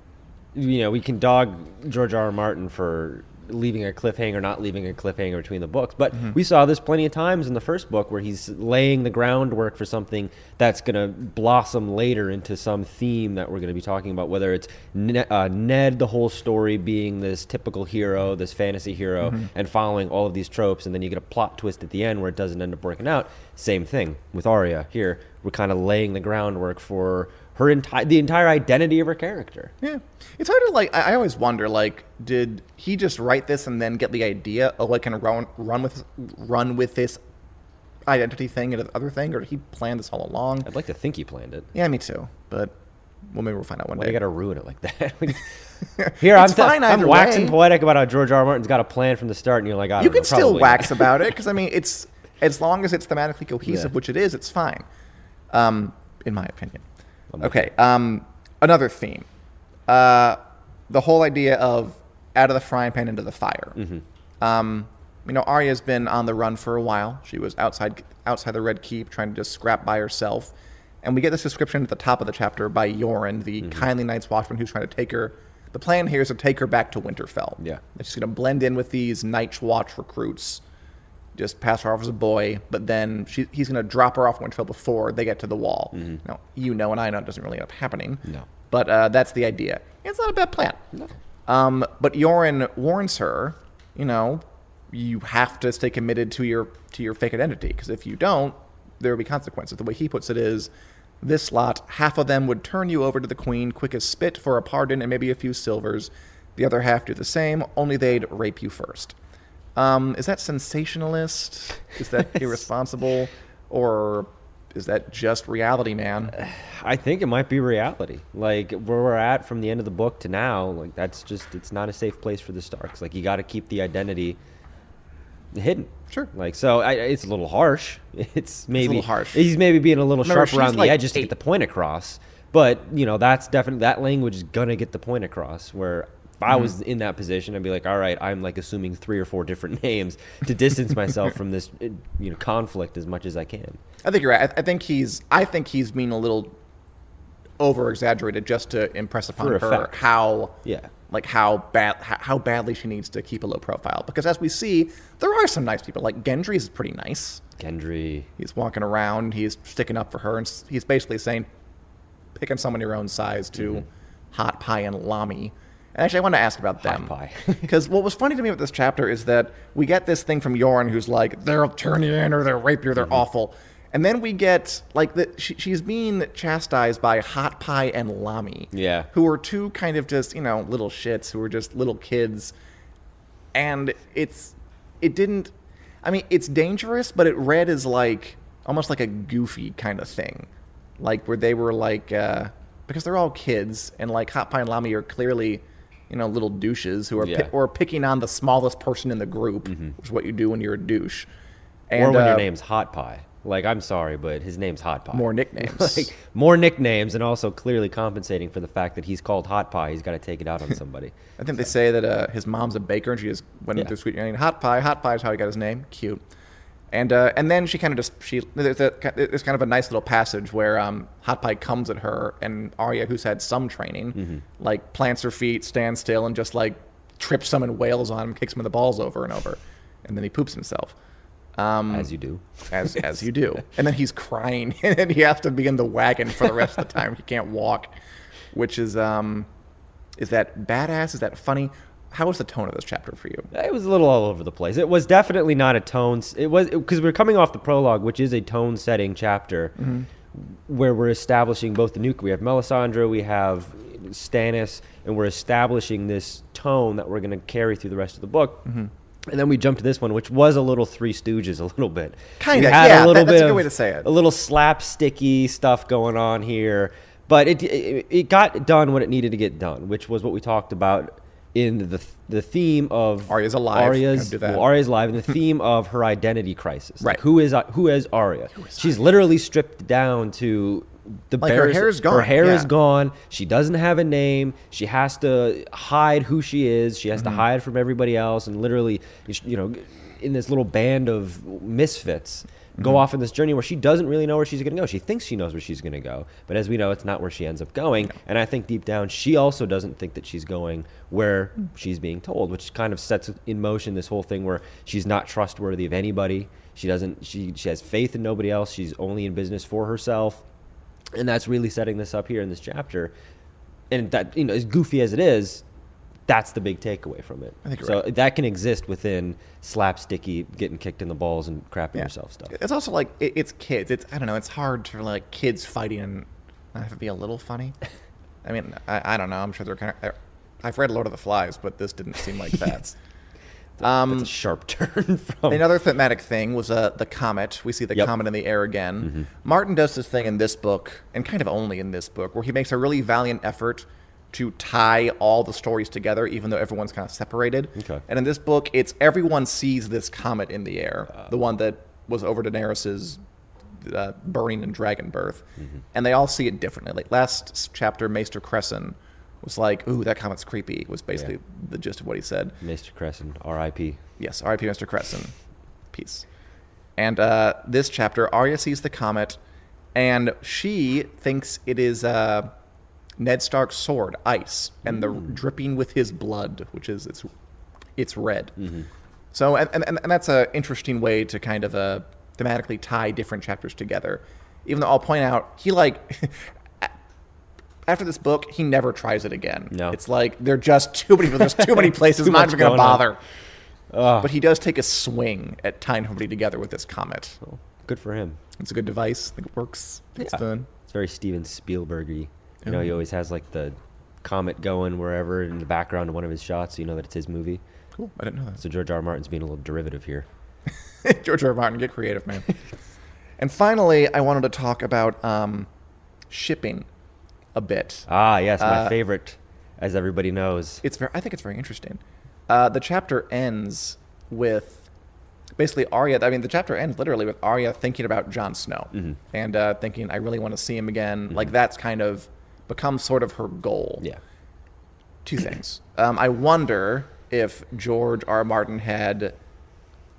Speaker 5: You know, we can dog George R. R. Martin for leaving a cliffhanger, not leaving a cliffhanger between the books. But
Speaker 1: Mm-hmm.
Speaker 5: we saw this plenty of times in the first book where he's laying the groundwork for something that's going to blossom later into some theme that we're going to be talking about, whether it's Ne- uh, Ned, the whole story being this typical hero, this fantasy hero,
Speaker 1: Mm-hmm.
Speaker 5: and following all of these tropes, and then you get a plot twist at the end where it doesn't end up working out. Same thing with Arya here. We're kind of laying the groundwork for her entire the entire identity of her character.
Speaker 1: Yeah, it's hard to like. I, I always wonder, like, did he just write this and then get the idea, oh, I can run run with run with this identity thing and other thing, or did he plan this all along?
Speaker 5: I'd like to think he planned it.
Speaker 1: Yeah, me too. But well, maybe we'll find out one
Speaker 5: Why
Speaker 1: day.
Speaker 5: you got to ruin it like that? Here, I'm,
Speaker 1: fine
Speaker 5: I'm waxing
Speaker 1: way.
Speaker 5: poetic about how George R. R. Martin's got a plan from the start, and you're like, I
Speaker 1: you
Speaker 5: know,
Speaker 1: can still wax about it because I mean, it's as long as it's thematically cohesive,
Speaker 5: Yeah.
Speaker 1: which it is, it's fine. Um, in my opinion. Okay. Um, another theme, uh, the whole idea of out of the frying pan into the fire.
Speaker 5: Mm-hmm.
Speaker 1: Um, you know, Arya's been on the run for a while. She was outside outside the Red Keep, trying to just scrap by herself. And we get this description at the top of the chapter by Yoren, the
Speaker 5: Mm-hmm.
Speaker 1: kindly Night's Watchman, who's trying to take her. The plan here is to take her back to Winterfell.
Speaker 5: Yeah.
Speaker 1: And she's going to blend in with these Night's Watch recruits, just pass her off as a boy, but then she, he's going to drop her off Winterfell before they get to the wall. Now, you know and I know it doesn't really end up happening.
Speaker 5: Mm-hmm. No.
Speaker 1: But uh, that's the idea. It's not a bad plan. No. Um, but Yoren warns her, you know, you have to stay committed to your to your fake identity because if you don't, there will be consequences. The way he puts it is, this lot, half of them would turn you over to the queen quick as spit for a pardon and maybe a few silvers. The other half do the same, only they'd rape you first. Um, is that sensationalist? Is that irresponsible? Or is that just reality, man?
Speaker 5: I think it might be reality. Like where we're at from the end of the book to now, like that's just it's not a safe place for the Starks. Like you got to keep the identity hidden.
Speaker 1: Sure.
Speaker 5: Like so, I, it's a little harsh. It's maybe
Speaker 1: little harsh.
Speaker 5: He's maybe being a little
Speaker 1: Remember,
Speaker 5: sharp around
Speaker 1: she's
Speaker 5: the
Speaker 1: like
Speaker 5: edges to get the point across. But you know, that's definitely that language is gonna get the point across. Where I was
Speaker 1: Mm-hmm.
Speaker 5: in that position, I'd be like, all right, I'm like assuming three or four different names to distance myself from this, uh, you know, conflict as much as I can.
Speaker 1: I think you're right. I, I think he's. I think he's being a little over exaggerated just to impress upon her
Speaker 5: effect.
Speaker 1: how,
Speaker 5: Yeah.
Speaker 1: like how bad how, badly she needs to keep a low profile. Because as we see, there are some nice people. Like Gendry is pretty nice.
Speaker 5: Gendry.
Speaker 1: He's walking around. He's sticking up for her, and he's basically saying, pick picking someone your own size to Hot Pie and Lommy. And actually, I want to ask about them. Because what was funny to me with this chapter is that we get this thing from Yoren who's like, they'll turn you in or they'll rape you or
Speaker 5: Mm-hmm.
Speaker 1: they're awful. And then we get, like, the, she, she's being chastised by Hot Pie and Lommy.
Speaker 5: Yeah.
Speaker 1: Who are two kind of just, you know, little shits who are just little kids. And it's, it didn't, I mean, it's dangerous, but it read as like, almost like a goofy kind of thing. Like, where they were like, uh, because they're all kids, and like Hot Pie and Lommy are clearly, you know, little douches who are
Speaker 5: Yeah.
Speaker 1: pi- or picking on the smallest person in the group, which is what you do when you're a douche.
Speaker 5: Mm-hmm. or when
Speaker 1: uh,
Speaker 5: your name's Hot Pie. Like, I'm sorry, but his name's Hot Pie.
Speaker 1: More nicknames.
Speaker 5: like, more nicknames, and also clearly compensating for the fact that he's called Hot Pie. He's got to take it out on somebody.
Speaker 1: I think they say that uh, his mom's a baker, and she just went
Speaker 5: Yeah.
Speaker 1: through sweet. Hot pie, hot pie is how he got his name. Cute. And uh, and then she kind of just she there's, a, there's kind of a nice little passage where um, Hot Pie comes at her, and Arya, who's had some training,
Speaker 5: Mm-hmm.
Speaker 1: like plants her feet, stands still, and just like trips some and wails on him, kicks him in the balls over and over. and then he poops himself. Um,
Speaker 5: As you do.
Speaker 1: as as you do. And then he's crying, and he has to be in the wagon for the rest of the time. He can't walk, which is um, is that badass? Is that funny? How was the tone of this chapter for you?
Speaker 5: It was a little all over the place. It was definitely not a tone. It was because we're coming off the prologue, which is a tone-setting chapter, mm-hmm. where we're establishing both the nuke. We have Melisandre, we have Stannis, and we're establishing this tone that we're going to carry through the rest of the book. Mm-hmm. And then we jump to this one, which was a little Three Stooges, a little bit.
Speaker 1: Kinda, yeah,
Speaker 5: a little
Speaker 1: that- that's a
Speaker 5: bit
Speaker 1: good way
Speaker 5: of-
Speaker 1: to say it.
Speaker 5: A little slapsticky stuff going on here, but it, it it got done what it needed to get done, which was what we talked about in the the theme of
Speaker 1: Arya's alive.
Speaker 5: Arya's well, Arya's alive, and the theme of her identity crisis. Like,
Speaker 1: Right.
Speaker 5: who is who is Arya? She's literally stripped down to the
Speaker 1: Like, her hair is gone.
Speaker 5: Her hair is gone. She doesn't have a name. She has to hide who she is. She has
Speaker 1: Mm-hmm.
Speaker 5: to hide from everybody else, and literally, you know, in this little band of misfits. Go
Speaker 1: Mm-hmm.
Speaker 5: off on this journey where she doesn't really know where she's going to go. She thinks she knows where she's going to go, but as we know, it's not where she ends up going. And I think deep down, she also doesn't think that she's going where she's being told, which kind of sets in motion this whole thing where she's not trustworthy of anybody. She doesn't. She she has faith in nobody else. She's only in business for herself, and that's really setting this up here in this chapter. And that you know, as goofy as it is, that's the big takeaway from it.
Speaker 1: I think
Speaker 5: so
Speaker 1: right.
Speaker 5: that can exist within slapsticky, getting kicked in the balls and crapping yourself stuff.
Speaker 1: It's also like it, it's kids. It's I don't know. It's hard for like kids fighting and have to be a little funny. I mean, I, I don't know. I'm sure they're kind of. I've read Lord of the Flies, but this didn't seem like that. um,
Speaker 5: That's a sharp turn from
Speaker 1: Another thematic thing was uh, the comet. We see the
Speaker 5: Yep.
Speaker 1: comet in the air again. Martin does this thing in this book, and kind of only in this book, where he makes a really valiant effort to tie all the stories together, even though everyone's kind of separated.
Speaker 5: Okay.
Speaker 1: And in this book, it's everyone sees this comet in the air, the one that was over Daenerys's uh, burning and dragon birth, and they all see it differently. Like last chapter, Maester Cressen was like, "Ooh, that comet's creepy." Was basically the gist of what he said.
Speaker 5: Mr. Cressen, R.I.P.
Speaker 1: Yes, R.I.P. Mr. Cressen. Peace. And uh, this chapter, Arya sees the comet, and she thinks it is uh, Ned Stark's sword, ice, and the dripping with his blood, which is it's it's red. So, and, and, and that's an interesting way to kind of uh, thematically tie different chapters together. Even though I'll point out, he like after this book, he never tries it again.
Speaker 5: No.
Speaker 1: It's like there are just too many. There's too many places.
Speaker 5: Too
Speaker 1: I'm not even gonna
Speaker 5: going on.
Speaker 1: bother. But he does take a swing at tying everybody together with this comet.
Speaker 5: Good for him.
Speaker 1: It's a good device. I think it works. It's
Speaker 5: Yeah.
Speaker 1: fun.
Speaker 5: It's very Steven Spielbergy. You know, he always has like the comet going wherever in the background of one of his shots, so you know that it's his movie.
Speaker 1: Cool. I didn't know that.
Speaker 5: So George R. R. Martin's being a little derivative here.
Speaker 1: George R. R. Martin, get creative, man. and finally, I wanted to talk about um, shipping a bit.
Speaker 5: Ah, yes, my
Speaker 1: Uh,
Speaker 5: favorite, as everybody knows.
Speaker 1: It's very. I think it's very interesting. Uh, the chapter ends with basically Arya. I mean, the chapter ends literally with Arya thinking about Jon Snow and uh, thinking, "I really want to see him again." Like that's kind of become sort of her goal.
Speaker 5: Yeah.
Speaker 1: Two things. Um, I wonder if George R. Martin had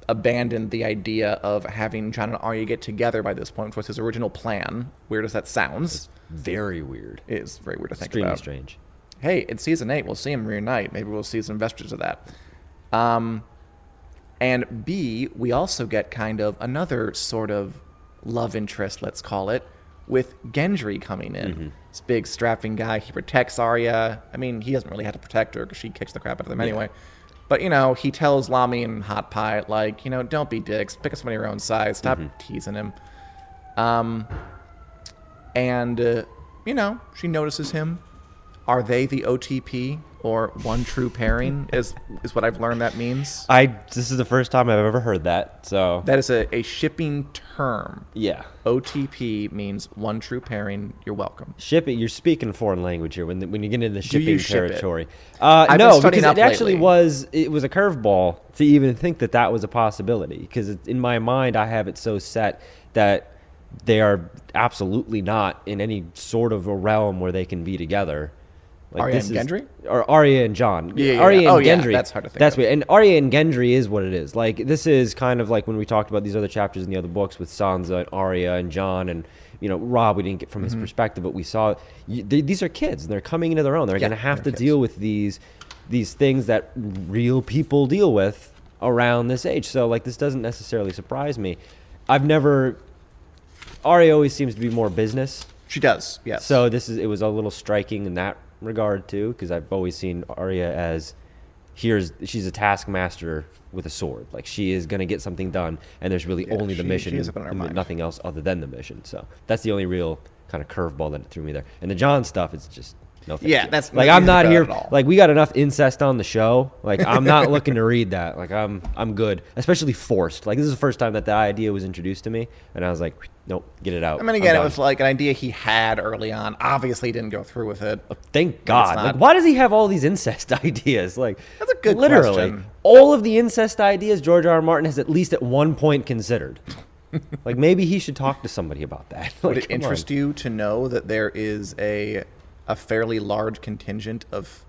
Speaker 1: abandoned the idea of having Jon and Arya get together by this point, which was his original plan. Weird as that sounds,
Speaker 5: Very weird.
Speaker 1: it is very weird to think
Speaker 5: Extremely
Speaker 1: about
Speaker 5: strange.
Speaker 1: hey, in season eight, we'll see him reunite. Maybe we'll see some vestiges of that. Um, and B, we also get kind of another sort of love interest, let's call it, with Gendry coming in. This big strapping guy. He protects Arya. I mean, he doesn't really have to protect her because she kicks the crap out of them anyway. But you know, he tells Lommy and Hot Pie like, you know, don't be dicks. Pick up somebody your own size. Stop teasing him. Um, and uh, you know, she notices him. Are they the OTP or one true pairing? Is is what I've learned that means.
Speaker 5: I this is the first time I've ever heard that. So
Speaker 1: That is a, a shipping term.
Speaker 5: yeah,
Speaker 1: OTP means one true pairing. You're welcome.
Speaker 5: shipping. You're speaking foreign language here when when you get into the shipping
Speaker 1: ship it?
Speaker 5: territory. Uh,
Speaker 1: I've been
Speaker 5: no, because it actually
Speaker 1: lately.
Speaker 5: was it was a curveball to even think that that was a possibility. Because in my mind, I have it so set that they are absolutely not in any sort of a realm where they can be together. Like
Speaker 1: Arya
Speaker 5: this
Speaker 1: and
Speaker 5: is-
Speaker 1: Gendry?
Speaker 5: or Arya and Jon.
Speaker 1: Yeah, yeah,
Speaker 5: Arya
Speaker 1: yeah.
Speaker 5: and
Speaker 1: Oh, yeah,
Speaker 5: Gendry.
Speaker 1: that's hard to think
Speaker 5: That's
Speaker 1: of.
Speaker 5: weird. And Arya and Gendry is what it is. Like this is kind of like when we talked about these other chapters in the other books with Sansa and Arya and Jon and you know Robb. We didn't get from
Speaker 1: Mm-hmm.
Speaker 5: his perspective, but we saw y they, these are kids and they're coming into their own. They're
Speaker 1: Yeah,
Speaker 5: going to have to
Speaker 1: kids.
Speaker 5: deal with these these things that real people deal with around this age. So like this doesn't necessarily surprise me. I've never Arya always seems to be more business.
Speaker 1: She does, yes.
Speaker 5: So this is it was a little striking in that regard too, because I've always seen Arya as here's she's a taskmaster with a sword. Like she is gonna get something done, and there's really
Speaker 1: Yeah,
Speaker 5: only the
Speaker 1: she-
Speaker 5: mission,
Speaker 1: she is
Speaker 5: and-
Speaker 1: up in our
Speaker 5: and nothing else other than the mission. So that's the only real kind of curveball that it threw me there. And the Jon stuff is just no. Thank
Speaker 1: Yeah,
Speaker 5: you.
Speaker 1: that's
Speaker 5: like I'm not here. Like we got enough incest on the show. Like I'm not looking to read that. Like I'm I'm good, especially forced. Like this is the first time that the idea was introduced to me, and I was like, nope, get it out.
Speaker 1: I mean, again, it was like an idea he had early on. Obviously, he didn't go through with it.
Speaker 5: Thank God. Like, why does he have all these incest ideas? Like,
Speaker 1: That's a good
Speaker 5: literally,
Speaker 1: question.
Speaker 5: all of the incest ideas George R. R. Martin has at least at one point considered. like, maybe he should talk to somebody about that.
Speaker 1: Would it
Speaker 5: come on.
Speaker 1: interest you to know that there is a a fairly large contingent of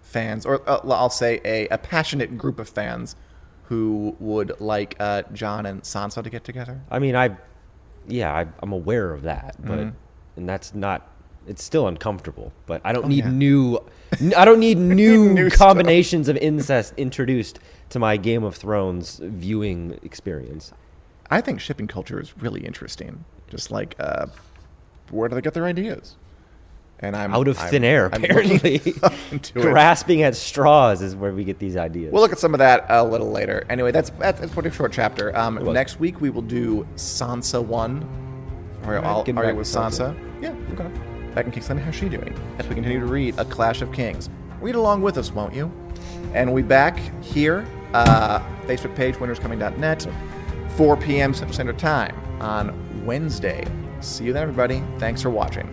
Speaker 1: fans, or uh, I'll say a, a passionate group of fans, who would like uh, Jon and Sansa to get together?
Speaker 5: I mean, I, yeah, I, I'm aware of that, but
Speaker 1: Mm-hmm.
Speaker 5: and that's not. It's still uncomfortable, but I don't need
Speaker 1: Oh, yeah.
Speaker 5: new. I don't need new,
Speaker 1: New stuff.
Speaker 5: combinations of incest introduced to my Game of Thrones viewing experience.
Speaker 1: I think shipping culture is really interesting. Just like, uh, where do they get their ideas? And I'm
Speaker 5: Out of
Speaker 1: I'm-
Speaker 5: thin air,
Speaker 1: I'm
Speaker 5: apparently.
Speaker 1: it.
Speaker 5: Grasping at straws is where we get these ideas.
Speaker 1: We'll look at some of that a little later. Anyway, that's that's, that's a pretty short chapter. Um, next week we will do Sansa one. Or
Speaker 5: Alright,
Speaker 1: all Arya
Speaker 5: back
Speaker 1: with
Speaker 5: Sansa.
Speaker 1: Sansa. Yeah, okay. Back in King's Landing, how's she doing? As we continue to read A Clash of Kings. Read along with us, won't you? And we'll be back here, uh, Facebook page, WinterIsComing.net, 4 p.m. Central Standard Time on Wednesday. See you then, everybody. Thanks for watching.